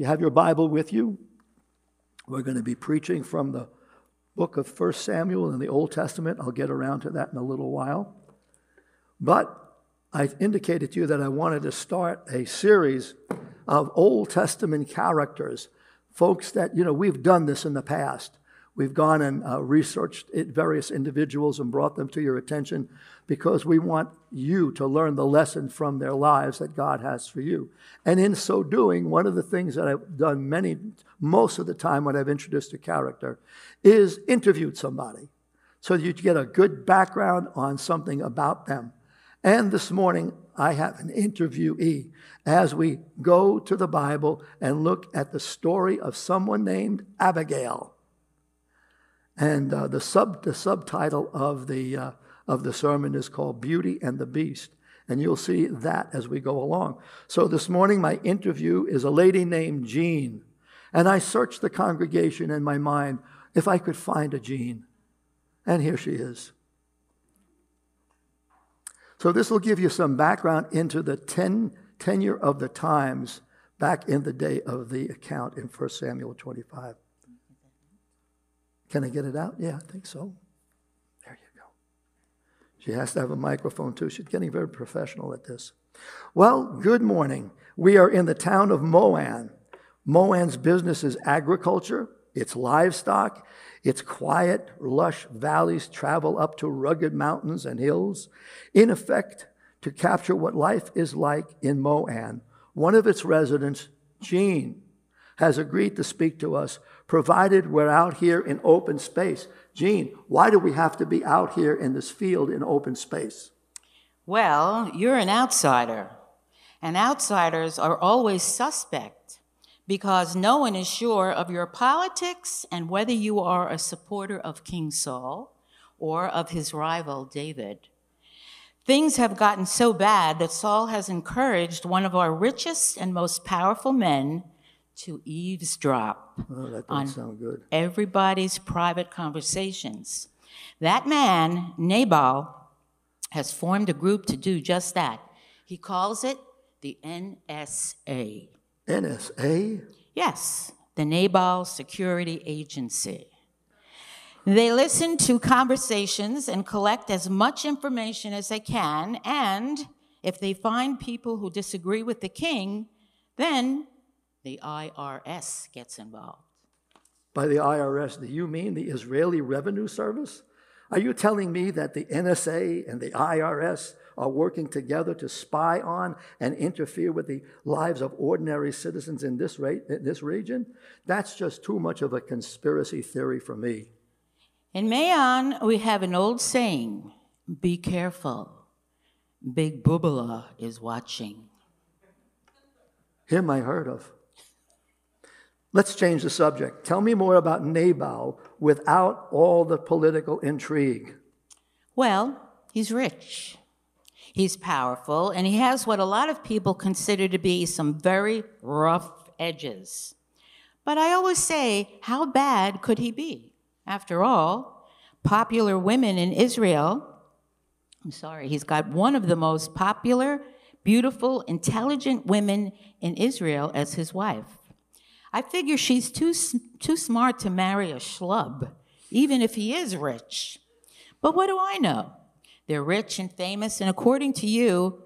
you have your Bible with you, we're going to be preaching from the book of 1 Samuel in the Old Testament. I'll get around to that in a little while. But I indicated to you that I wanted to start a series of Old Testament characters, folks that, you know, we've done this in the past. We've gone and uh, researched various individuals and brought them to your attention because we want you to learn the lesson from their lives that God has for you. And in so doing, one of the things that I've done many, most of the time when I've introduced a character, is interviewed somebody so that you get a good background on something about them. And this morning, I have an interviewee as we go to the Bible and look at the story of someone named Abigail. And uh, the, sub, the subtitle of the, uh, of the sermon is called Beauty and the Beast. And you'll see that as we go along. So this morning, my interview is a lady named Jean. And I searched the congregation in my mind if I could find a Jean. And here she is. So this will give you some background into the ten, tenure of the times back in the day of the account in 1 Samuel 25. Can I get it out? Yeah, I think so. There you go. She has to have a microphone too. She's getting very professional at this. Well, good morning. We are in the town of Maon. Maon's business is agriculture, it's livestock, its quiet, lush valleys travel up to rugged mountains and hills. In effect, to capture what life is like in Maon, one of its residents, Jean, has agreed to speak to us, provided we're out here in open space. Jean, why do we have to be out here in this field in open space? Well, you're an outsider, and outsiders are always suspect because no one is sure of your politics and whether you are a supporter of King Saul or of his rival David. Things have gotten so bad that Saul has encouraged one of our richest and most powerful men to eavesdrop oh, on everybody's private conversations. That man, Nabal, has formed a group to do just that. He calls it the NSA. NSA? Yes, the Nabal Security Agency. They listen to conversations and collect as much information as they can, and if they find people who disagree with the king, then the IRS gets involved. By the IRS, do you mean the Israeli Revenue Service? Are you telling me that the NSA and the IRS are working together to spy on and interfere with the lives of ordinary citizens in this, ra- in this region? That's just too much of a conspiracy theory for me. In Maon, we have an old saying be careful. Big Bubala is watching. Him I heard of. Let's change the subject. Tell me more about Nabal without all the political intrigue. Well, he's rich, he's powerful, and he has what a lot of people consider to be some very rough edges. But I always say, how bad could he be? After all, popular women in Israel, I'm sorry, he's got one of the most popular, beautiful, intelligent women in Israel as his wife. I figure she's too, too smart to marry a schlub, even if he is rich. But what do I know? They're rich and famous, and according to you,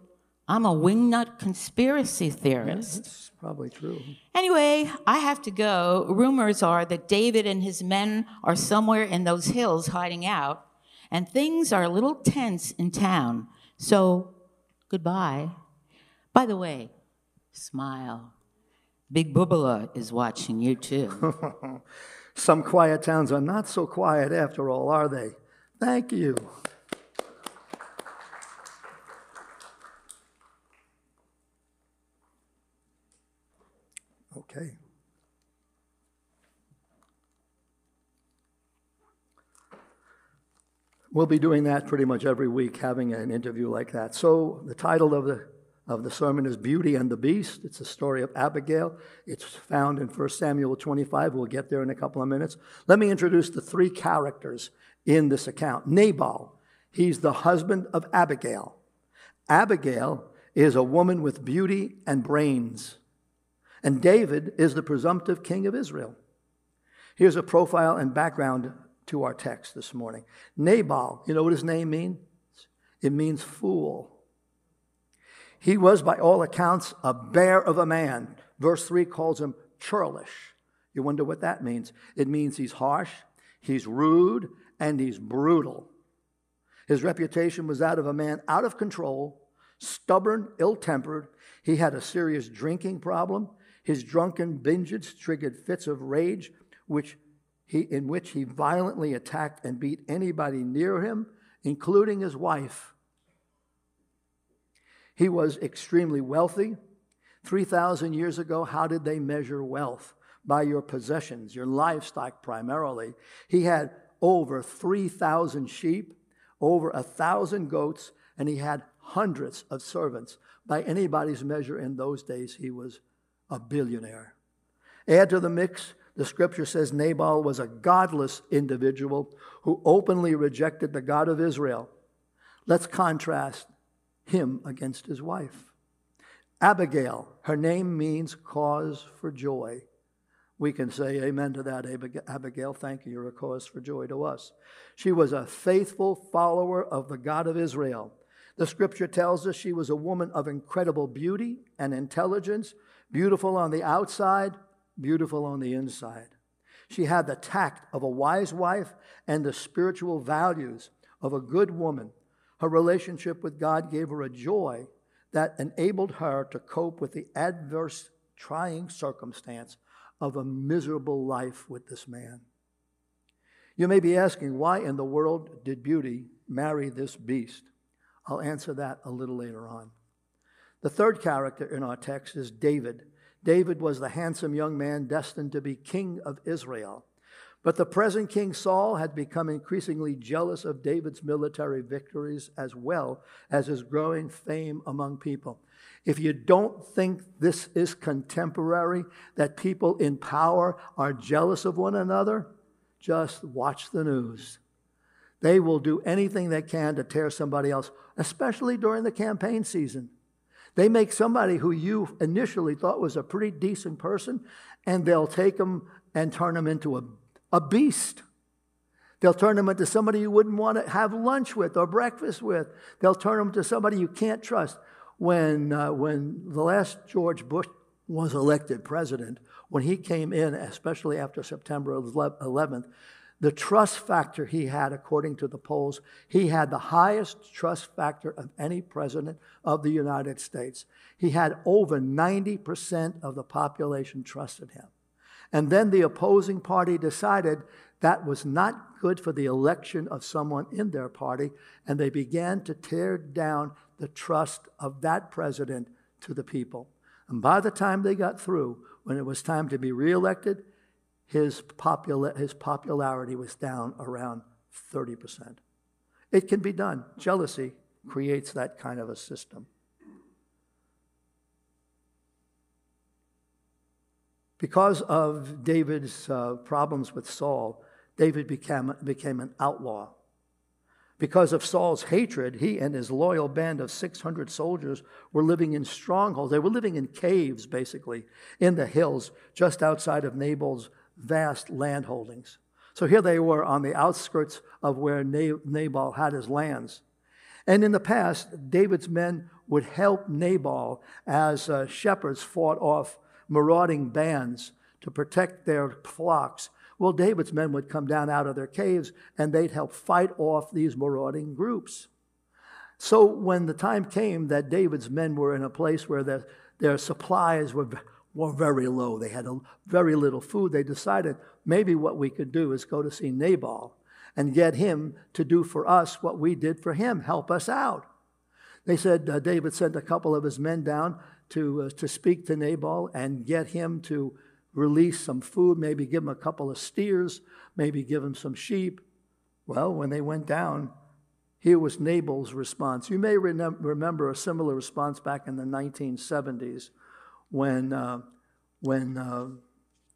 I'm a wingnut conspiracy theorist. Yeah, that's probably true. Anyway, I have to go. Rumors are that David and his men are somewhere in those hills hiding out, and things are a little tense in town. So, goodbye. By the way, smile. Big Bubala is watching you too. Some quiet towns are not so quiet after all, are they? Thank you. Okay. We'll be doing that pretty much every week, having an interview like that. So, the title of the of the sermon is Beauty and the Beast. It's the story of Abigail. It's found in 1 Samuel 25. We'll get there in a couple of minutes. Let me introduce the three characters in this account. Nabal, he's the husband of Abigail. Abigail is a woman with beauty and brains. And David is the presumptive king of Israel. Here's a profile and background to our text this morning. Nabal, you know what his name means? It means fool. He was, by all accounts, a bear of a man. Verse 3 calls him churlish. You wonder what that means. It means he's harsh, he's rude, and he's brutal. His reputation was that of a man out of control, stubborn, ill tempered. He had a serious drinking problem. His drunken binges triggered fits of rage, which he, in which he violently attacked and beat anybody near him, including his wife. He was extremely wealthy. 3,000 years ago, how did they measure wealth? By your possessions, your livestock primarily. He had over 3,000 sheep, over a thousand goats, and he had hundreds of servants. By anybody's measure in those days, he was a billionaire. Add to the mix, the scripture says Nabal was a godless individual who openly rejected the God of Israel. Let's contrast him against his wife. Abigail, her name means cause for joy. We can say amen to that, Abigail. Thank you. You're a cause for joy to us. She was a faithful follower of the God of Israel. The scripture tells us she was a woman of incredible beauty and intelligence, beautiful on the outside, beautiful on the inside. She had the tact of a wise wife and the spiritual values of a good woman. Her relationship with God gave her a joy that enabled her to cope with the adverse, trying circumstance of a miserable life with this man. You may be asking, why in the world did beauty marry this beast? I'll answer that a little later on. The third character in our text is David. David was the handsome young man destined to be king of Israel. But the present King Saul had become increasingly jealous of David's military victories as well as his growing fame among people. If you don't think this is contemporary, that people in power are jealous of one another, just watch the news. They will do anything they can to tear somebody else, especially during the campaign season. They make somebody who you initially thought was a pretty decent person, and they'll take them and turn them into a a beast. They'll turn them into somebody you wouldn't want to have lunch with or breakfast with. They'll turn them to somebody you can't trust. When, uh, when the last George Bush was elected president, when he came in, especially after September 11th, the trust factor he had, according to the polls, he had the highest trust factor of any president of the United States. He had over 90% of the population trusted him. And then the opposing party decided that was not good for the election of someone in their party, and they began to tear down the trust of that president to the people. And by the time they got through, when it was time to be reelected, his, popula- his popularity was down around 30%. It can be done. Jealousy creates that kind of a system. Because of David's uh, problems with Saul, David became, became an outlaw. Because of Saul's hatred, he and his loyal band of 600 soldiers were living in strongholds. They were living in caves, basically, in the hills just outside of Nabal's vast land holdings. So here they were on the outskirts of where Nabal had his lands. And in the past, David's men would help Nabal as uh, shepherds fought off marauding bands to protect their flocks. Well, David's men would come down out of their caves and they'd help fight off these marauding groups. So when the time came that David's men were in a place where their, their supplies were, were very low, they had a, very little food, they decided maybe what we could do is go to see Nabal and get him to do for us what we did for him, help us out. They said uh, David sent a couple of his men down to, uh, to speak to Nabal and get him to release some food, maybe give him a couple of steers, maybe give him some sheep. Well, when they went down, here was Nabal's response. You may remember a similar response back in the 1970s when, uh, when uh,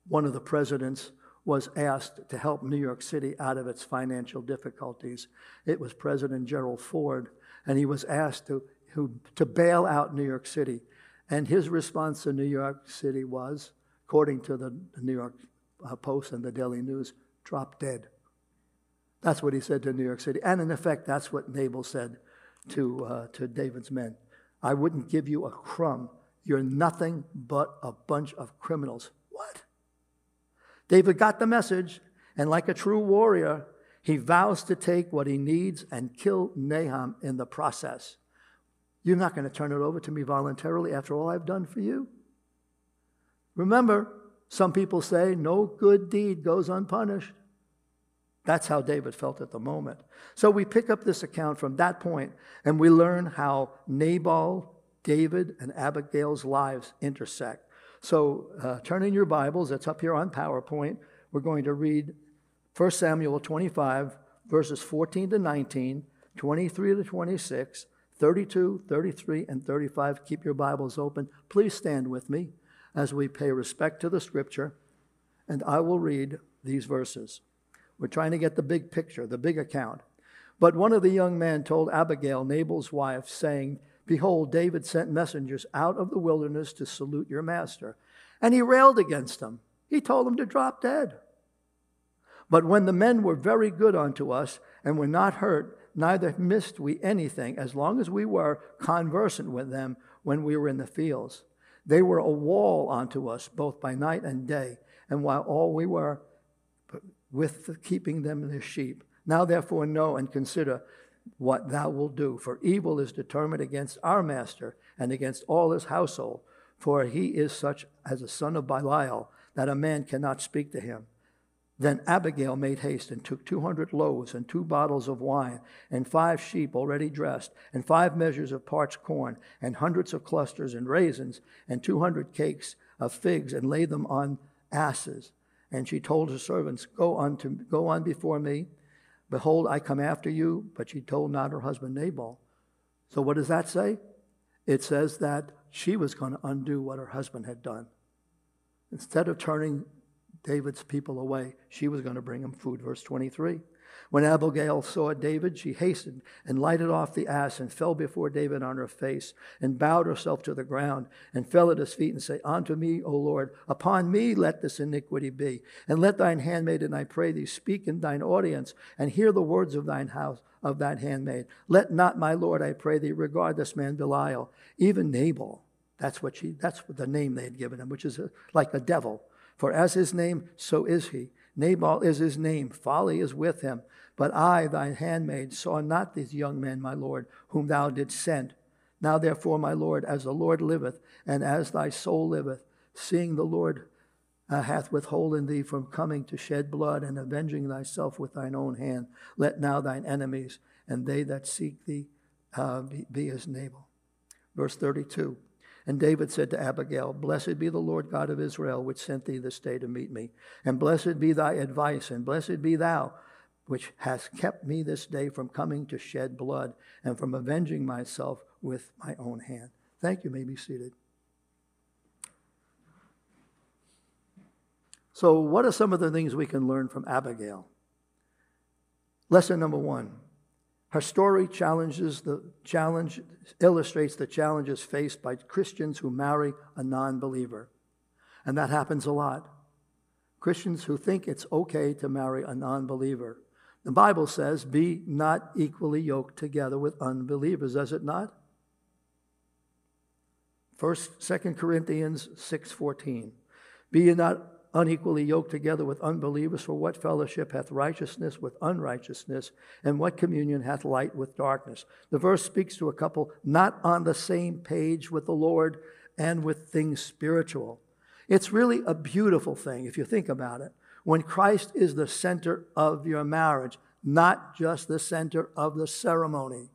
one of the presidents was asked to help New York City out of its financial difficulties. It was President Gerald Ford, and he was asked to, who, to bail out New York City. And his response to New York City was, according to the New York uh, Post and the Daily News, drop dead. That's what he said to New York City. And in effect, that's what Nabal said to, uh, to David's men. I wouldn't give you a crumb. You're nothing but a bunch of criminals. What? David got the message, and like a true warrior, he vows to take what he needs and kill Nahum in the process. You're not going to turn it over to me voluntarily after all I've done for you. Remember, some people say no good deed goes unpunished. That's how David felt at the moment. So we pick up this account from that point and we learn how Nabal, David, and Abigail's lives intersect. So uh, turn in your Bibles, it's up here on PowerPoint. We're going to read 1 Samuel 25, verses 14 to 19, 23 to 26, 32, 33, and 35. Keep your Bibles open. Please stand with me as we pay respect to the scripture, and I will read these verses. We're trying to get the big picture, the big account. But one of the young men told Abigail, Nabal's wife, saying, Behold, David sent messengers out of the wilderness to salute your master. And he railed against them. He told them to drop dead. But when the men were very good unto us and were not hurt, neither missed we anything, as long as we were conversant with them when we were in the fields. They were a wall unto us, both by night and day, and while all we were with keeping them their sheep. Now therefore know and consider what thou wilt do, for evil is determined against our master and against all his household, for he is such as a son of Belial, that a man cannot speak to him. Then Abigail made haste and took 200 loaves and two bottles of wine and five sheep already dressed and five measures of parched corn and hundreds of clusters and raisins and 200 cakes of figs and laid them on asses and she told her servants, Go on, to, go on before me. Behold, I come after you. But she told not her husband Nabal. So what does that say? It says that she was going to undo what her husband had done. Instead of turning David's people away, she was going to bring him food. Verse 23. When Abigail saw David, she hastened and lighted off the ass and fell before David on her face and bowed herself to the ground and fell at his feet and said, Unto me, O Lord, upon me let this iniquity be. And let thine handmaiden, I pray thee, speak in thine audience and hear the words of thine house, of thine handmaid. Let not my Lord, I pray thee, regard this man Belial, even Nabal. That's what she, that's the name they had given him, which is a, like a devil. For as his name, so is he. Nabal is his name, folly is with him. But I, thy handmaid, saw not these young men, my Lord, whom thou didst send. Now therefore, my Lord, as the Lord liveth, and as thy soul liveth, seeing the Lord uh, hath withholden thee from coming to shed blood and avenging thyself with thine own hand, let now thine enemies and they that seek thee uh, be, be as Nabal. Verse 32. And David said to Abigail, Blessed be the Lord God of Israel, which sent thee this day to meet me. And blessed be thy advice, and blessed be thou, which hast kept me this day from coming to shed blood and from avenging myself with my own hand. Thank you. May be seated. So, what are some of the things we can learn from Abigail? Lesson number one her story challenges the challenge, illustrates the challenges faced by Christians who marry a non believer. And that happens a lot. Christians who think it's okay to marry a non believer. The Bible says, be not equally yoked together with unbelievers, does it not? First, Second Corinthians 6.14. Be ye not unequally yoked together with unbelievers, for what fellowship hath righteousness with unrighteousness, and what communion hath light with darkness? The verse speaks to a couple not on the same page with the Lord and with things spiritual. It's really a beautiful thing if you think about it. When Christ is the center of your marriage, not just the center of the ceremony.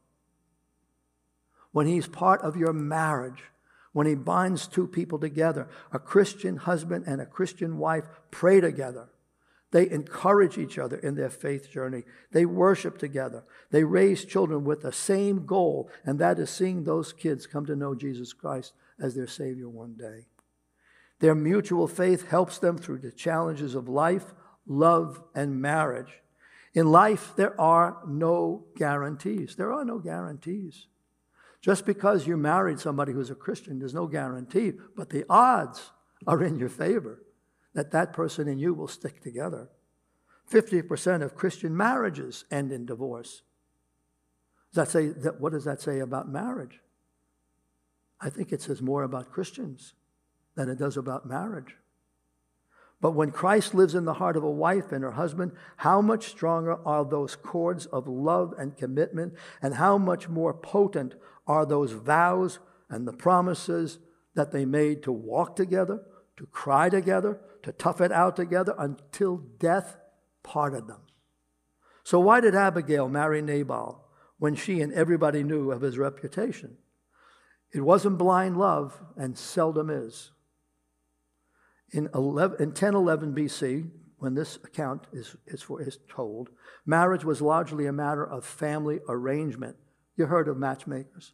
When he's part of your marriage, when he binds two people together, a Christian husband and a Christian wife pray together. They encourage each other in their faith journey. They worship together. They raise children with the same goal, and that is seeing those kids come to know Jesus Christ as their Savior one day. Their mutual faith helps them through the challenges of life, love, and marriage. In life, there are no guarantees. There are no guarantees. Just because you married somebody who's a Christian, there's no guarantee, but the odds are in your favor that that person and you will stick together. 50% of Christian marriages end in divorce. Does that say that, what does that say about marriage? I think it says more about Christians than it does about marriage. But when Christ lives in the heart of a wife and her husband, how much stronger are those cords of love and commitment, and how much more potent are those vows and the promises that they made to walk together, to cry together, to tough it out together until death parted them. So, why did Abigail marry Nabal when she and everybody knew of his reputation? It wasn't blind love, and seldom is. In, 11, in 1011 BC, when this account is, is, for, is told, marriage was largely a matter of family arrangement. You heard of matchmakers.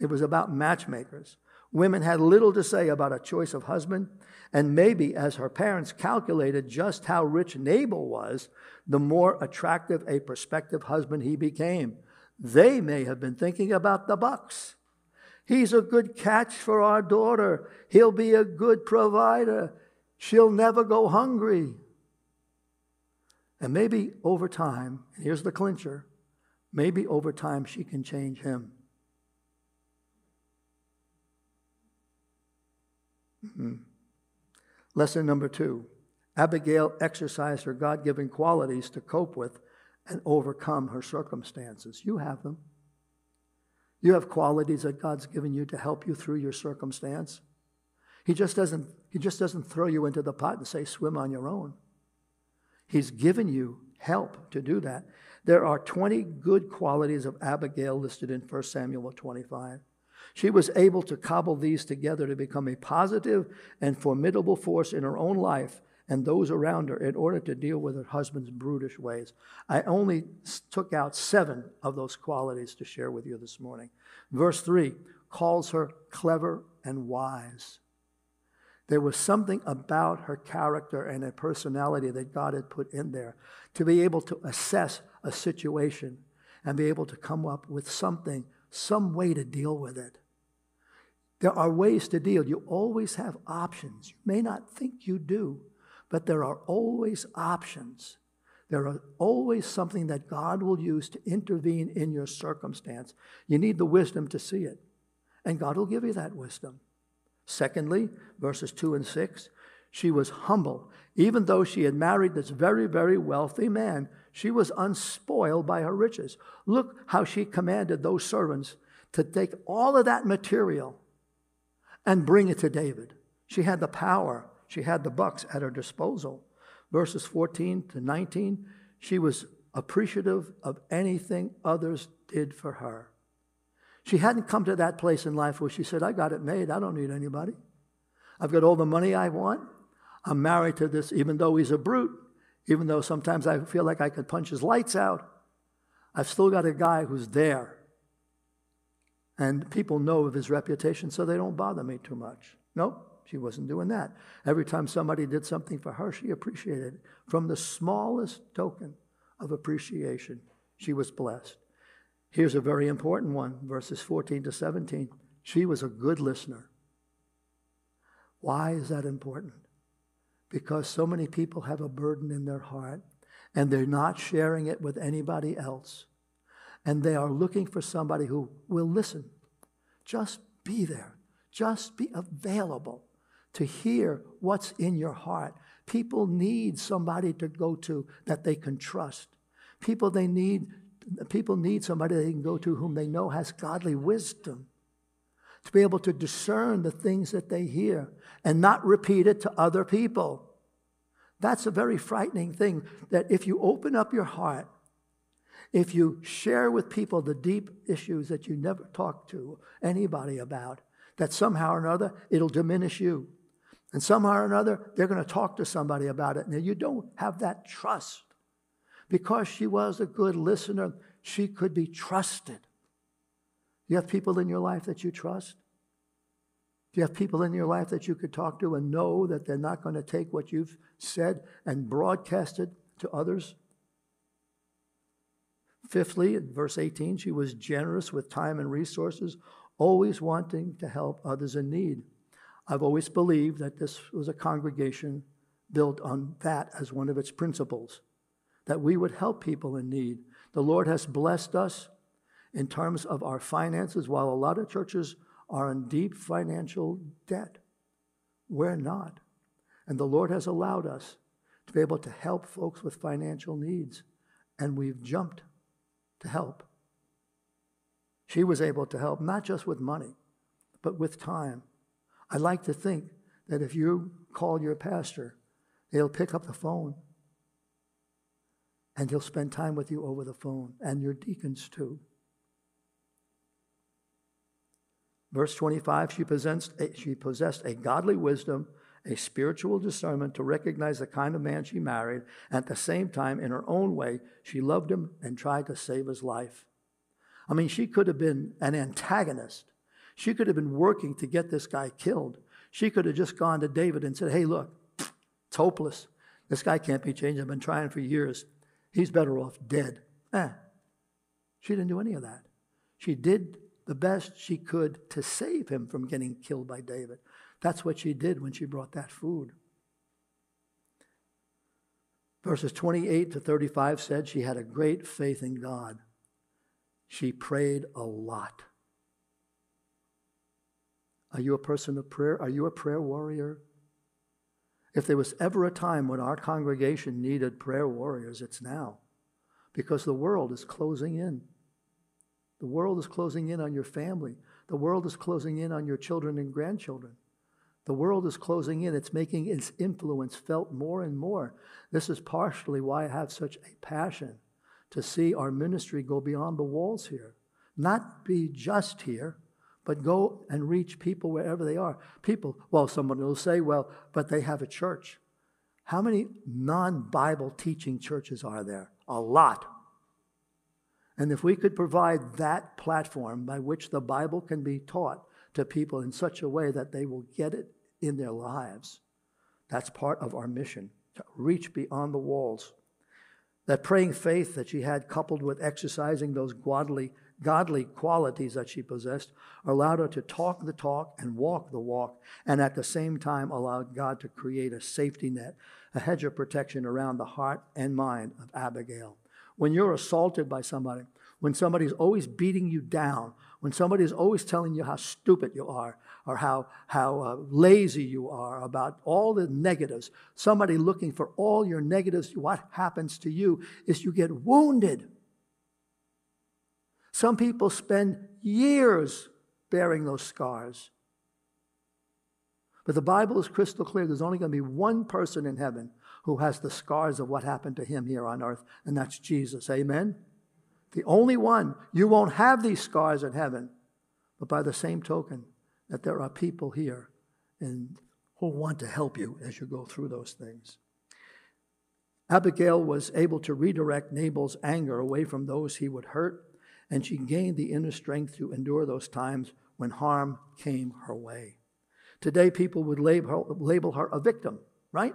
It was about matchmakers. Women had little to say about a choice of husband, and maybe as her parents calculated just how rich Nabal was, the more attractive a prospective husband he became. They may have been thinking about the bucks. He's a good catch for our daughter. He'll be a good provider. She'll never go hungry. And maybe over time, here's the clincher maybe over time she can change him. Mm-hmm. Lesson number two Abigail exercised her God given qualities to cope with and overcome her circumstances. You have them. You have qualities that God's given you to help you through your circumstance. He just doesn't, he just doesn't throw you into the pot and say, swim on your own. He's given you help to do that. There are 20 good qualities of Abigail listed in 1 Samuel 25. She was able to cobble these together to become a positive and formidable force in her own life and those around her in order to deal with her husband's brutish ways. I only took out seven of those qualities to share with you this morning. Verse 3 calls her clever and wise. There was something about her character and her personality that God had put in there to be able to assess a situation and be able to come up with something, some way to deal with it. There are ways to deal. You always have options. You may not think you do, but there are always options. There are always something that God will use to intervene in your circumstance. You need the wisdom to see it, and God will give you that wisdom. Secondly, verses 2 and 6, she was humble. Even though she had married this very, very wealthy man, she was unspoiled by her riches. Look how she commanded those servants to take all of that material and bring it to David. She had the power, she had the bucks at her disposal. Verses 14 to 19, she was appreciative of anything others did for her. She hadn't come to that place in life where she said, I got it made. I don't need anybody. I've got all the money I want. I'm married to this, even though he's a brute, even though sometimes I feel like I could punch his lights out. I've still got a guy who's there. And people know of his reputation, so they don't bother me too much. Nope, she wasn't doing that. Every time somebody did something for her, she appreciated it. From the smallest token of appreciation, she was blessed. Here's a very important one verses 14 to 17. She was a good listener. Why is that important? Because so many people have a burden in their heart and they're not sharing it with anybody else. And they are looking for somebody who will listen. Just be there, just be available to hear what's in your heart. People need somebody to go to that they can trust. People they need people need somebody they can go to whom they know has godly wisdom to be able to discern the things that they hear and not repeat it to other people. That's a very frightening thing that if you open up your heart, if you share with people the deep issues that you never talk to anybody about, that somehow or another it'll diminish you. And somehow or another they're going to talk to somebody about it. Now you don't have that trust. Because she was a good listener, she could be trusted. Do you have people in your life that you trust? Do you have people in your life that you could talk to and know that they're not going to take what you've said and broadcast it to others? Fifthly, in verse 18, she was generous with time and resources. always wanting to help others in need. I've always believed that this was a congregation built on that as one of its principles, that we would help people in need. The Lord has blessed us in terms of our finances, while a lot of churches are in deep financial debt. We're not. And the Lord has allowed us to be able to help folks with financial needs, and we've jumped to help. She was able to help not just with money, but with time. I like to think that if you call your pastor, they'll pick up the phone and he'll spend time with you over the phone, and your deacons too. Verse 25, she possessed, a, she possessed a godly wisdom, a spiritual discernment to recognize the kind of man she married. At the same time, in her own way, she loved him and tried to save his life. I mean, she could have been an antagonist. She could have been working to get this guy killed. She could have just gone to David and said, Hey, look, it's hopeless. This guy can't be changed. I've been trying for years. He's better off dead. Eh. She didn't do any of that. She did the best she could to save him from getting killed by David. That's what she did when she brought that food. Verses 28 to 35 said she had a great faith in God. She prayed a lot. Are you a person of prayer? Are you a prayer warrior? If there was ever a time when our congregation needed prayer warriors, it's now. Because the world is closing in. The world is closing in on your family. The world is closing in on your children and grandchildren. The world is closing in. It's making its influence felt more and more. This is partially why I have such a passion to see our ministry go beyond the walls here. Not be just here, but go and reach people wherever they are. People, well, someone will say, well, but they have a church. How many non Bible teaching churches are there? A lot. And if we could provide that platform by which the Bible can be taught to people in such a way that they will get it in their lives, that's part of our mission to reach beyond the walls. That praying faith that she had, coupled with exercising those godly, godly qualities that she possessed, allowed her to talk the talk and walk the walk, and at the same time allowed God to create a safety net, a hedge of protection around the heart and mind of Abigail when you're assaulted by somebody, when somebody's always beating you down, when somebody's always telling you how stupid you are or how, how uh, lazy you are about all the negatives, somebody looking for all your negatives, what happens to you is you get wounded. Some people spend years bearing those scars. But the Bible is crystal clear there's only going to be one person in heaven who has the scars of what happened to him here on earth, and that's Jesus. Amen? The only one. You won't have these scars in heaven. But by the same token, that there are people here and who want to help you as you go through those things. Abigail was able to redirect Nabal's anger away from those he would hurt, and she gained the inner strength to endure those times when harm came her way. Today, people would label her, a victim, right?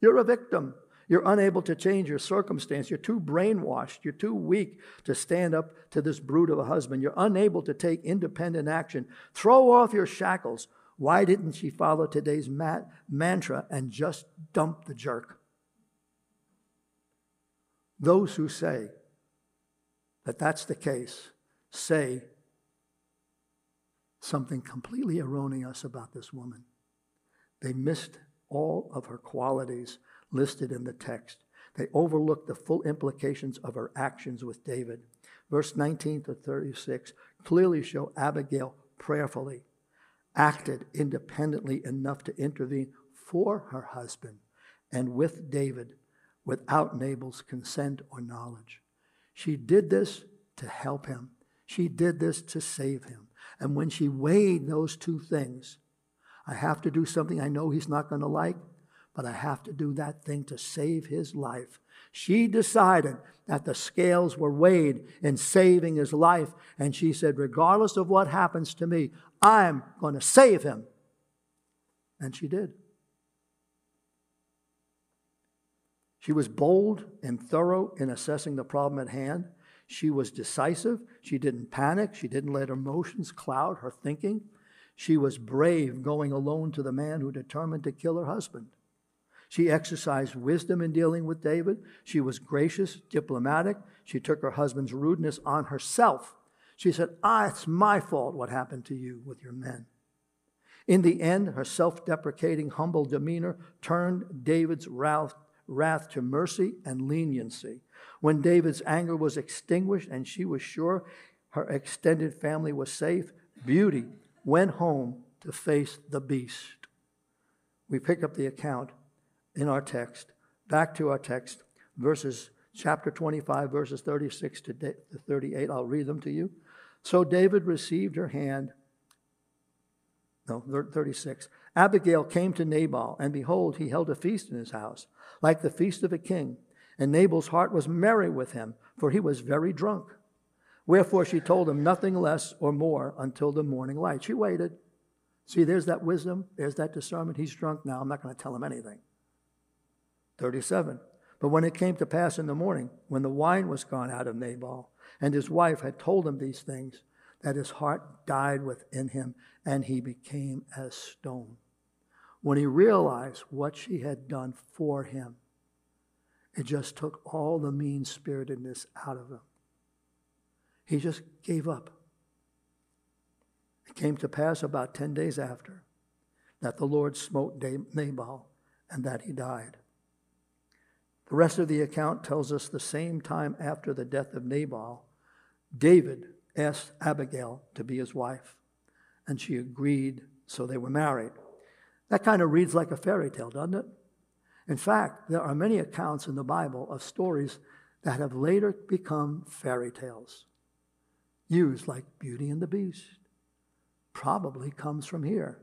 You're a victim. You're unable to change your circumstance. You're too brainwashed. You're too weak to stand up to this brute of a husband. You're unable to take independent action. Throw off your shackles. Why didn't she follow today's mat- mantra and just dump the jerk? Those who say that that's the case say something completely erroneous about this woman. They missed all of her qualities listed in the text. They overlooked the full implications of her actions with David. Verse 19 to 36 clearly show Abigail prayerfully acted independently enough to intervene for her husband and with David without Nabal's consent or knowledge. She did this to help him. She did this to save him. And when she weighed those two things, I have to do something I know he's not going to like, but I have to do that thing to save his life. She decided that the scales were weighed in saving his life, and she said, Regardless of what happens to me, I'm going to save him. And she did. She was bold and thorough in assessing the problem at hand. She was decisive. She didn't panic. She didn't let emotions cloud her thinking. She was brave going alone to the man who determined to kill her husband. She exercised wisdom in dealing with David. She was gracious, diplomatic. She took her husband's rudeness on herself. She said, Ah, it's my fault what happened to you with your men. In the end, her self deprecating, humble demeanor turned David's wrath, wrath to mercy and leniency. When David's anger was extinguished and she was sure her extended family was safe, beauty went home to face the beast. We pick up the account in our text, back to our text, verses chapter 25, verses 36 to 38. I'll read them to you. So David received her hand. No, 36. Abigail came to Nabal, and behold, he held a feast in his house, like the feast of a king. And Nabal's heart was merry with him, for he was very drunk. Wherefore she told him nothing less or more until the morning light. She waited. See, there's that wisdom, there's that discernment. He's drunk now. I'm not going to tell him anything. 37. But when it came to pass in the morning, when the wine was gone out of Nabal, and his wife had told him these things, that his heart died within him, and he became as stone. When he realized what she had done for him, it just took all the mean spiritedness out of him. He just gave up. It came to pass about 10 days after that the Lord smote Nabal and that he died. The rest of the account tells us the same time after the death of Nabal, David asked Abigail to be his wife, and she agreed, so they were married. That kind of reads like a fairy tale, doesn't it? In fact, there are many accounts in the Bible of stories that have later become fairy tales, used like Beauty and the Beast. Probably comes from here.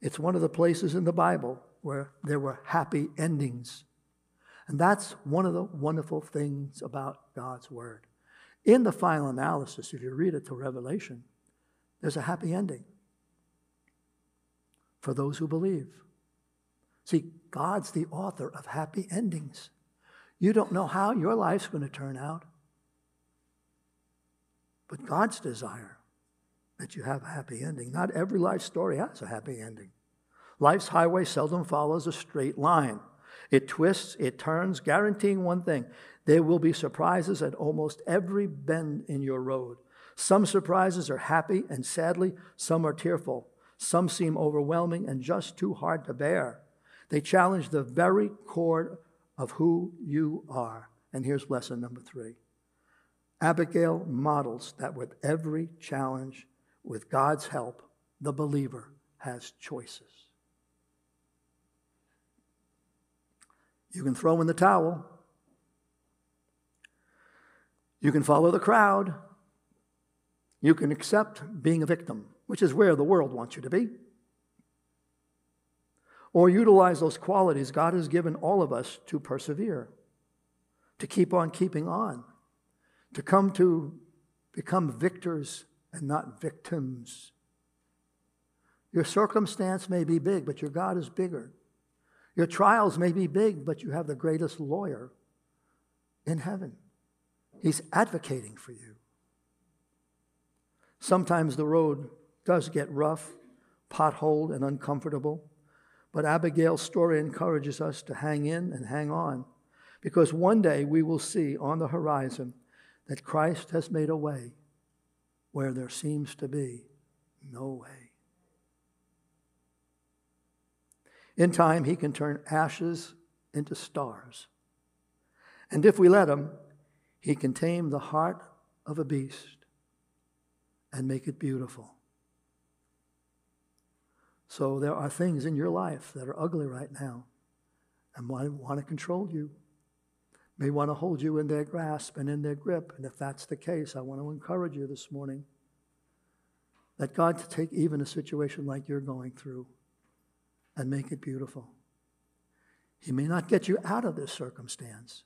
It's one of the places in the Bible where there were happy endings and that's one of the wonderful things about God's Word. In the final analysis, if you read it to Revelation, there's a happy ending for those who believe. See, God's the author of happy endings. You don't know how your life's going to turn out, but God's desire that you have a happy ending. Not every life story has a happy ending. Life's highway seldom follows a straight line. It twists, it turns, guaranteeing one thing there will be surprises at almost every bend in your road. Some surprises are happy, and sadly, some are tearful. Some seem overwhelming and just too hard to bear. They challenge the very core of who you are. And here's lesson number three Abigail models that with every challenge, with God's help, the believer has choices. You can throw in the towel. You can follow the crowd. You can accept being a victim, which is where the world wants you to be. Or utilize those qualities God has given all of us to persevere, to keep on keeping on, to come to become victors and not victims. Your circumstance may be big, but your God is bigger. Your trials may be big, but you have the greatest lawyer in heaven. He's advocating for you. Sometimes the road does get rough, potholed, and uncomfortable, but Abigail's story encourages us to hang in and hang on because one day we will see on the horizon that Christ has made a way where there seems to be no way. In time, he can turn ashes into stars. And if we let him, he can tame the heart of a beast and make it beautiful. So there are things in your life that are ugly right now and want, want to control you, may want to hold you in their grasp and in their grip. And if that's the case, I want to encourage you this morning that God to take even a situation like you're going through and make it beautiful. He may not get you out of this circumstance,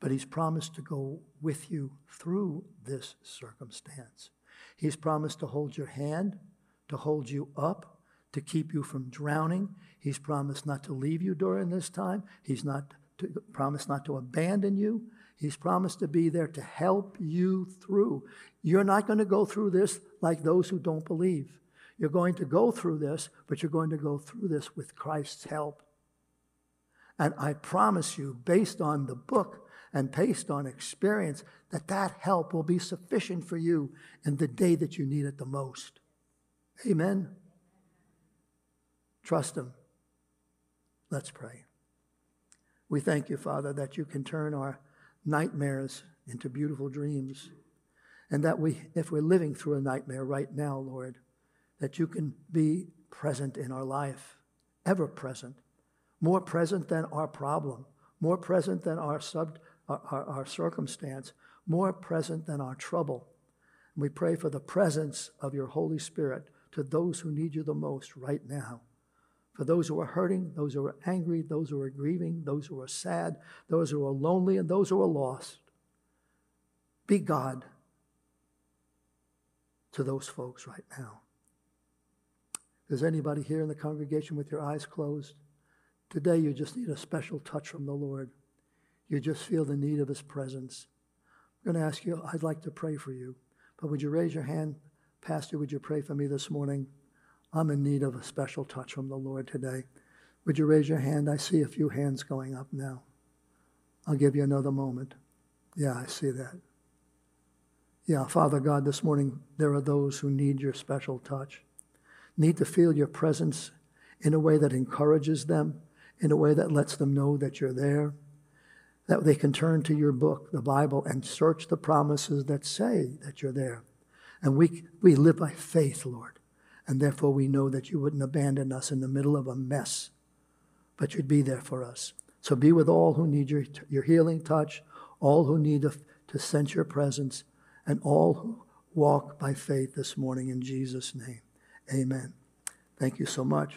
but He's promised to go with you through this circumstance. He's promised to hold your hand, to hold you up, to keep you from drowning. He's promised not to leave you during this time. He's not to, promised not to abandon you. He's promised to be there to help you through. You're not going to go through this like those who don't believe. You're going to go through this, but you're going to go through this with Christ's help. And I promise you, based on the book and based on experience, that that help will be sufficient for you in the day that you need it the most. Amen. Trust Him. Let's pray. We thank you, Father, that you can turn our nightmares into beautiful dreams. And that we, if we're living through a nightmare right now, Lord, that you can be present in our life, ever present, more present than our problem, more present than our, sub, our, our, our circumstance, more present than our trouble. And we pray for the presence of your Holy Spirit to those who need you the most right now. For those who are hurting, those who are angry, those who are grieving, those who are sad, those who are lonely, and those who are lost. Be God to those folks right now. Is anybody here in the congregation with your eyes closed? Today, you just need a special touch from the Lord. You just feel the need of His presence. I'm going to ask you, I'd like to pray for you. But would you raise your hand? Pastor, would you pray for me this morning? I'm in need of a special touch from the Lord today. Would you raise your hand? I see a few hands going up now. I'll give you another moment. Yeah, I see that. Yeah, Father God, this morning there are those who need your special touch, need to feel your presence in a way that encourages them, in a way that lets them know that you're there, that they can turn to your book, the Bible, and search the promises that say that you're there. And we, we live by faith, Lord. And therefore, we know that you wouldn't abandon us in the middle of a mess, but you'd be there for us. So be with all who need your, your healing touch, all who need to, to sense your presence, and all who walk by faith this morning in Jesus' name. Amen. Thank you so much.